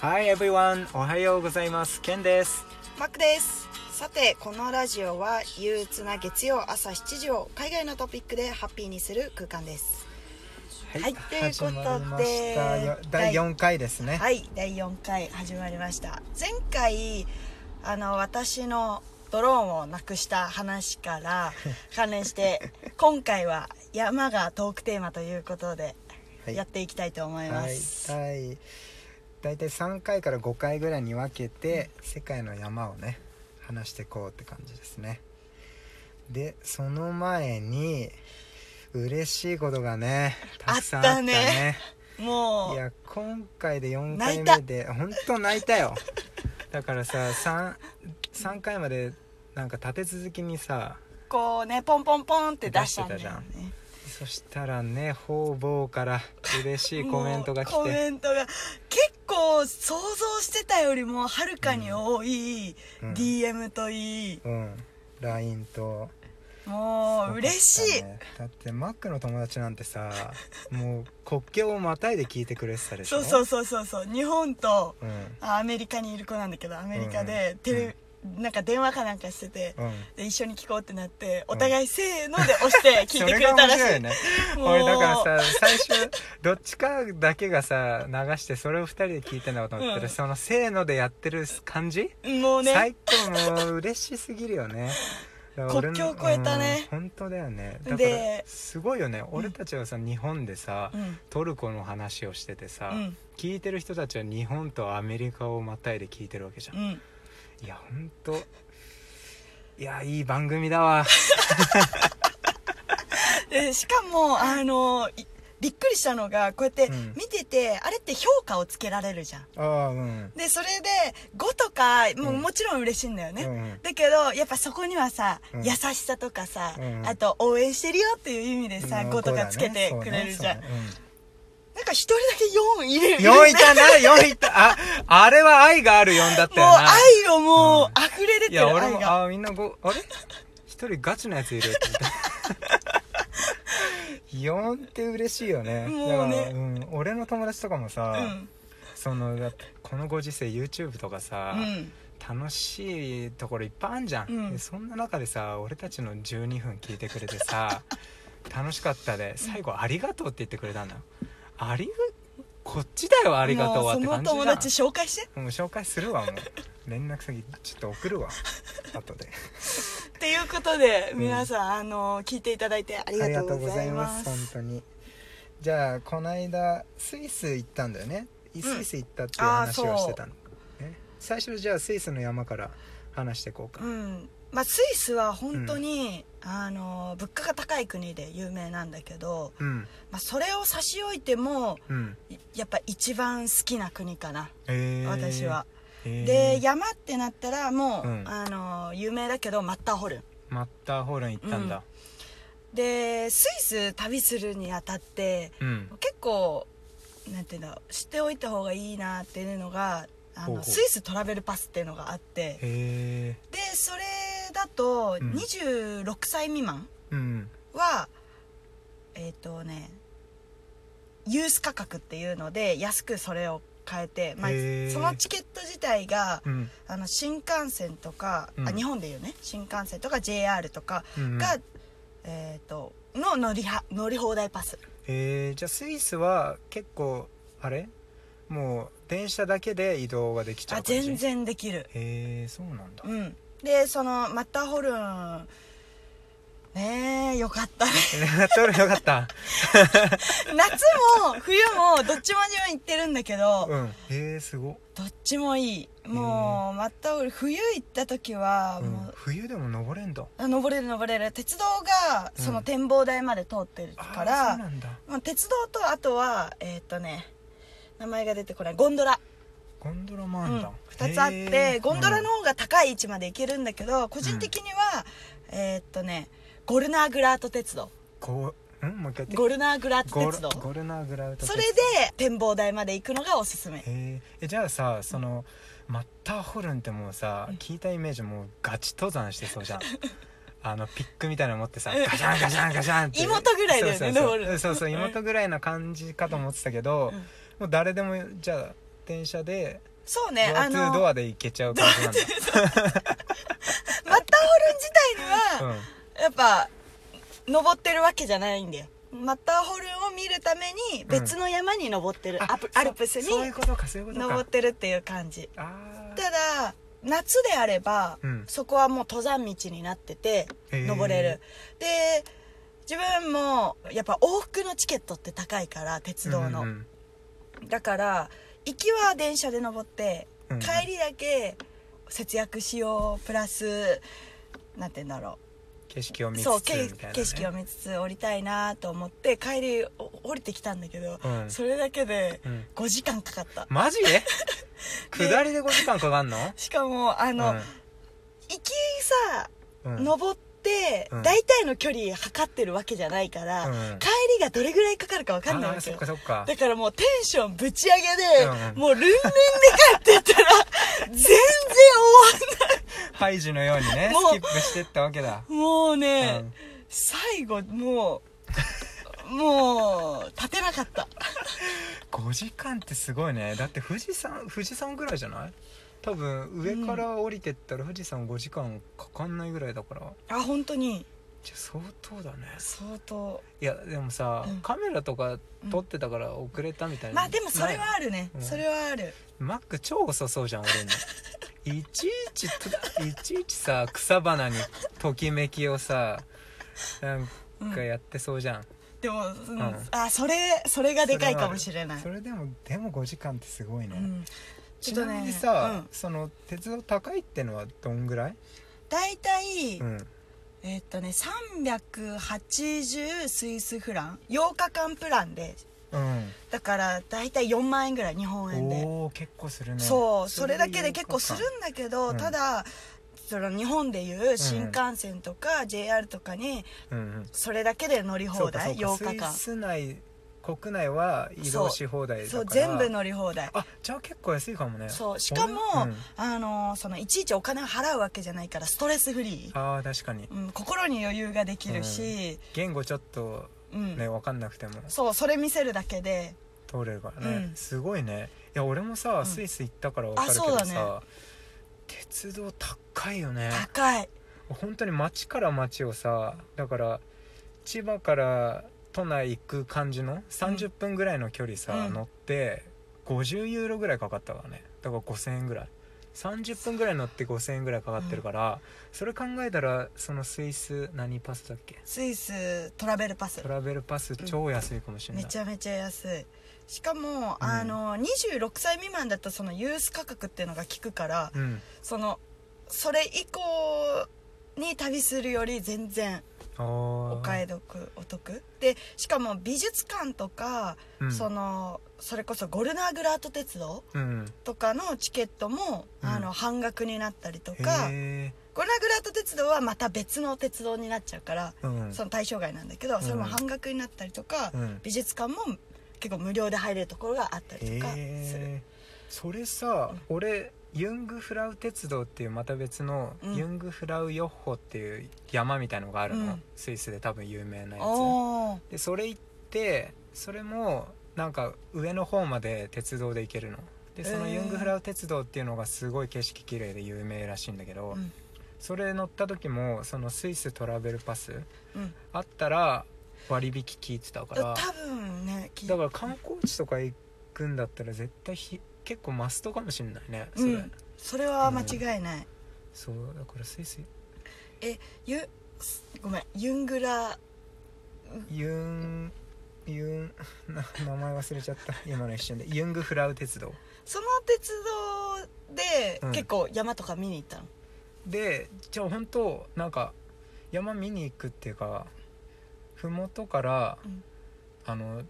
Hi everyone! おはようございます。ケンです。マックですさてこのラジオは憂鬱な月曜朝7時を海外のトピックでハッピーにする空間ですはいということで第4回ですね。はい第4回始まりました前回あの私のドローンをなくした話から 関連して今回は山がトークテーマということではいやっていきたいと思いまはいす、第大体3回から5回ぐらいに分けて、世界の山をね話していこうって感じですね。でその前に嬉しいことがねたくさんあったね。ね。もいうや今回で4回目で本当泣いたよ。だからさ 3, 3回までなんか立て続きにさこうねポンポンポンって出したんだよ出してねそしたらね方々から嬉しいコメントが来もうコてメントが結構想像してたよりもはるかに多い、うん。DM といい。うん。LINE と。もう嬉しい、だってマックの友達なんてさ もう国境をまたいで聞いてくれてたでしょ？そうそうそうそうそう。日本とうん。あアメリカにいる子なんだけどアメリカでテレ、なんか電話かなんかしてて、うん。で一緒に聞こうってなってお互いせーので押して聞いてくれたらしい。それが面白いよね俺だからさ最初どっちかだけがさ流してそれを二人で聞いてんのかと思ったら、うん。そのせーのでやってる感じ、もうね。最高もう嬉しすぎるよね。国境を越えたね。うん本当だよね。だからですごいよね。俺たちはさ日本でさ、うん。トルコの話をしててさ、うん。聞いてる人たちは日本とアメリカをまたいで聞いてるわけじゃん、いうんや本当。いやいい番組だわ。でしかもあのいびっくりしたのがこうやってうん。見てて、あれって評価をつけられるじゃん。ああうん。でそれで5とかもううん。もちろん嬉しいんだよね、うんだけどやっぱそこにはさ、うん。優しさとかさ、うん。あと応援してるよっていう意味でさ、うん5とかつけてくれるじゃん、なんか一人だけ4入れる。そうねうん、4いたな4いた。ああれは愛がある4だったもうよな愛をもう、うん溢れ出てるいや俺もあみんなごあれ？一人ガチなやついるって言った。4って嬉しいよね。もうね。うん、俺の友達とかもさ、うん。そのだってこのご時世 YouTube とかさ、うん。楽しいところいっぱいあんじゃん、うん。でそんな中でさ俺たちの12分聞いてくれてさ 楽しかったで最後「ありがとう」って言ってくれたんだよありがこっちだよありがとうはって感じじゃんその友達紹介して。もう紹介するわもう。連絡先ちょっと送るわ。後で。っていうことで皆さん、あの聞いていただいてありがとうございます。本当に。じゃあこの間スイス行ったんだよね。スイス行ったっていう話をしてたの、ね、最初じゃあスイスの山から話していこうか、うんまあ、スイスは本当に、あの物価が高い国で有名なんだけど、うん。まあ、それを差し置いてもうん。いやっぱ一番好きな国かな、えー。私は、えー。で山ってなったらもう、うん。あの有名だけどマッターホルン。マッターホルン行ったんだ。でスイス旅するにあたってうん、結構なんていうんだ知っておいた方がいいなっていうのがあのスイストラベルパスっていうのがあって。でそれだとうん。26歳未満うん。は、えっ、とねユース価格っていうので安くそれを買えて、まあへー、そのチケット自体がうん。あの新幹線とか、うん。あ日本でいうね。新幹線とか JR とかうんが、えっ、との乗りは乗り放題パス。えー、じゃあスイスは結構あれ？もう電車だけで移動ができちゃうあ感じ？全然できる。へえそうなんだ。うんでそのマッターホルンねえよかったね。よかった。夏も冬もどっちも自分行ってるんだけど、うん。へえすご。っどっちもいい。もうマッターホルン冬行った時はうん。もう、冬でも登れんだ。あ登れる登れる。鉄道がうん。その展望台まで通ってるから、そうなんだ。まあ、鉄道とあとはえーっとね名前が出てこない。ゴンドラ、ゴンドラもあうん。んだ、2つあっへてー。ゴンドラの方が高い位置まで行けるんだけど個人的には、えーっとねゴルナーグラート鉄道。こううん？もう一回ゴルナーグラート鉄道。ゴルナーグラウトそれで展望台まで行くのがおすすめ。えじゃあさそのマッターホルンってもうさ聞いたイメージもうガチ登山してそうじゃん。あのピックみたいなの持ってさうんガシャン ガシャンガシャンって。妹ぐらいだよねそうそう登るそうそうそう妹ぐらいな感じかと思ってたけど、うん。もう誰でもじゃあ電車でそうねあのドアで行けちゃう感じなんだ。マッターホルン自体には、やっぱ登ってるわけじゃないんだよ。マッターホルンを見るために別の山に登ってる、うんアプアルプスに登ってるっていう感じ。あただ夏であれば、うん。そこはもう登山道になってて登れる。で自分もやっぱ往復のチケットって高いから鉄道の、うん。だから行きは電車で登って、うん。帰りだけ節約しようプラスなんて言うんだろ景色を見つつね、景色を見つつ降りたいなと思って帰りお降りてきたんだけど、うん。それだけでうん。5時間かかった。マジ？下りで5時間かかんの？しかもあの、うん。行きさうん。登っ大体の距離測ってるわけじゃないから、うん。帰りがどれぐらいかかるか分かんないわけよ。かそっか。だからもうテンションぶち上げで、うんもうルンルンで帰ってったら 全然終わハイジのようにねスキップしてったわけだ。んもうね、うん。最後もうもう立てなかった。5時間ってすごいね。だって富士山富士山ぐらいじゃない？多分上から降りてったら富士山5時間かかんないぐらいだから。あ本当に。じゃあ相当だね。相当。いやでもさ、うん。カメラとか撮ってたから遅れたみたいな、まあでもそれはあるね、うん。それはある。マック超遅そうじゃん俺のいちいちといちいちさ草花にときめきをさなんかやってそうじゃん、でも、うん。ん。あそれそれがでかいかもしれない。それでもでも5時間ってすごいね、うんちちなょっとねみにさ、うん。その鉄道高いってのはどんぐらい、大体、うん、えーっとね380スイスフラン？8日間プランで。うん。だから大体4万円ぐらい日本円で。おお結構するね。そう。それだけで結構するんだけど、うん。ただその日本でいう新幹線とか JR とかにそれだけで乗り放題？そうかそうか。8日間。スイス内国内は移動し放題だから。そう全部乗り放題。あじゃあ結構安いかもね。そうしかも、俺うん。あのそのいちいちお金を払うわけじゃないからストレスフリー、ああ確かに。うん、心に余裕ができるし、言語ちょっとうん。ね分かんなくても。そうそれ見せるだけで。通れるからね、うん。すごいね。いや俺もさ、ん。スイス行ったから分かるけどさ、ね。鉄道高いよね。高い。本当に町から町をさだから千葉から都内行く感じの30分ぐらいの距離さ、うん。乗って50ユーロぐらいかかったからね。だから5000円ぐらい。30分ぐらい乗って5000円ぐらいかかってるから、それ考えたらそのスイス何パスだっけ？スイストラベルパス。トラベルパス超安いかもしれない、めちゃめちゃ安い。しかも、あの26歳未満だとそのユース価格っていうのが効くから、うん。そのそれ以降に旅するより全然あおお買い得お得。でしかも美術館とか、うん。そのそれこそゴルナーグラート鉄道うん。とかのチケットも、うん。あの半額になったりとかへゴルナーグラート鉄道はまた別の鉄道になっちゃうから、えうん。その対象外なんだけど、それも半額になったりとか、うん。美術館も結構無料で入れるところがあったりとかする、それさ、俺ユングフラウ鉄道っていうまた別の、うん。ユングフラウヨッホっていう山みたいのがあるの、うん。スイスで多分有名なやおー。つでそれ行ってそれもなんか上の方まで鉄道で行けるの。でそのユングフラウ鉄道っていうのがすごい景色綺麗で有名らしいんだけど、うん。それ乗った時もそのスイストラベルパスうん。あったら割引聞いてたから。多分ね聞いだから観光地とか行くんだったら絶対ひ結構マストかもしれないねそれ、うん。それ。は間違いない、そうだからスイス。ゆごめんユングラユンユンな 名前忘れちゃった。今の一瞬で。ユングフラウ鉄道その鉄道でうん。結構山とか見に行ったの、でじゃあ本当なんか山見に行くっていうか麓から、うん。あの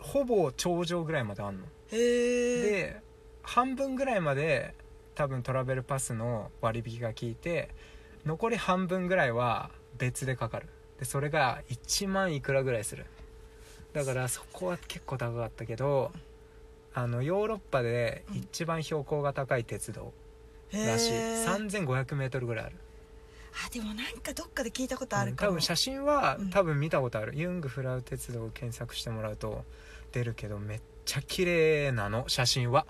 ほぼ頂上ぐらいまであんの。へえで半分ぐらいまで多分トラベルパスの割引が効いて残り半分ぐらいは別でかかる。でそれが1万いくらぐらいする。だからそこは結構高かったけどあのヨーロッパで一番標高が高い鉄道らしい、へー。3500m ぐらいある。あでもなんかどっかで聞いたことあるうんかも、多分写真はうん。多分見たことある、ユングフラウ鉄道を検索してもらうと出るけどめっちゃ綺麗なの写真は。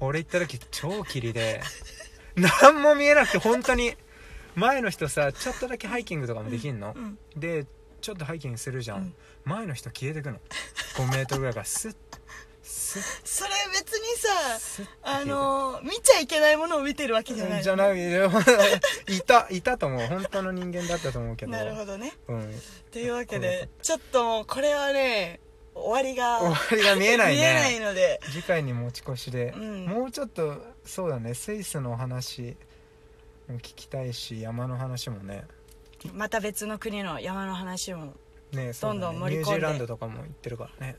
俺行った時超霧で。何も見えなくて本当に。前の人さちょっとだけハイキングとかもできんの、うん。でちょっとハイキングするじゃん、うん。前の人消えてくの。5メートルぐらいからスッ。それ別にさあの見ちゃいけないものを見てるわけじゃない。じゃない。いたいたと思う。本当の人間だったと思うけど。なるほどね。うん、というわけでちょっとこれはね終わりが終わりが見えないね。見えないので。次回に持ち越しで、うん。もうちょっとそうだね。スイスの話も聞きたいし山の話もね。また別の国の山の話もねどんどん盛り込んでニュージーランドとかも行ってるからね。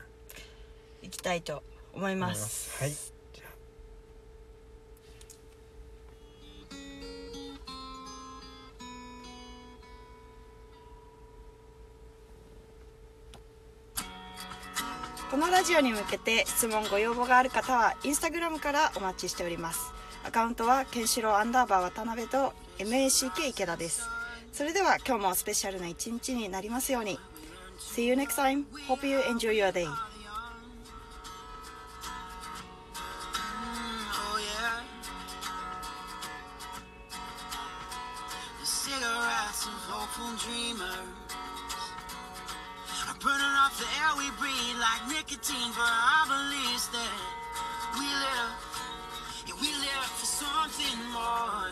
行きたいと思います。はいのラジオに向けて質問ご要望がある方はインスタグラムからお待ちしておりますアカウントはケンシロウアンダーバー渡辺と MACK 池田ですそれでは今日もスペシャルな一日になりますように See you next time. Hope you enjoy your day. Cigarettes of hopeful dreamers burning off the air we breathe like nicotine for our beliefs that we live, we live for something more.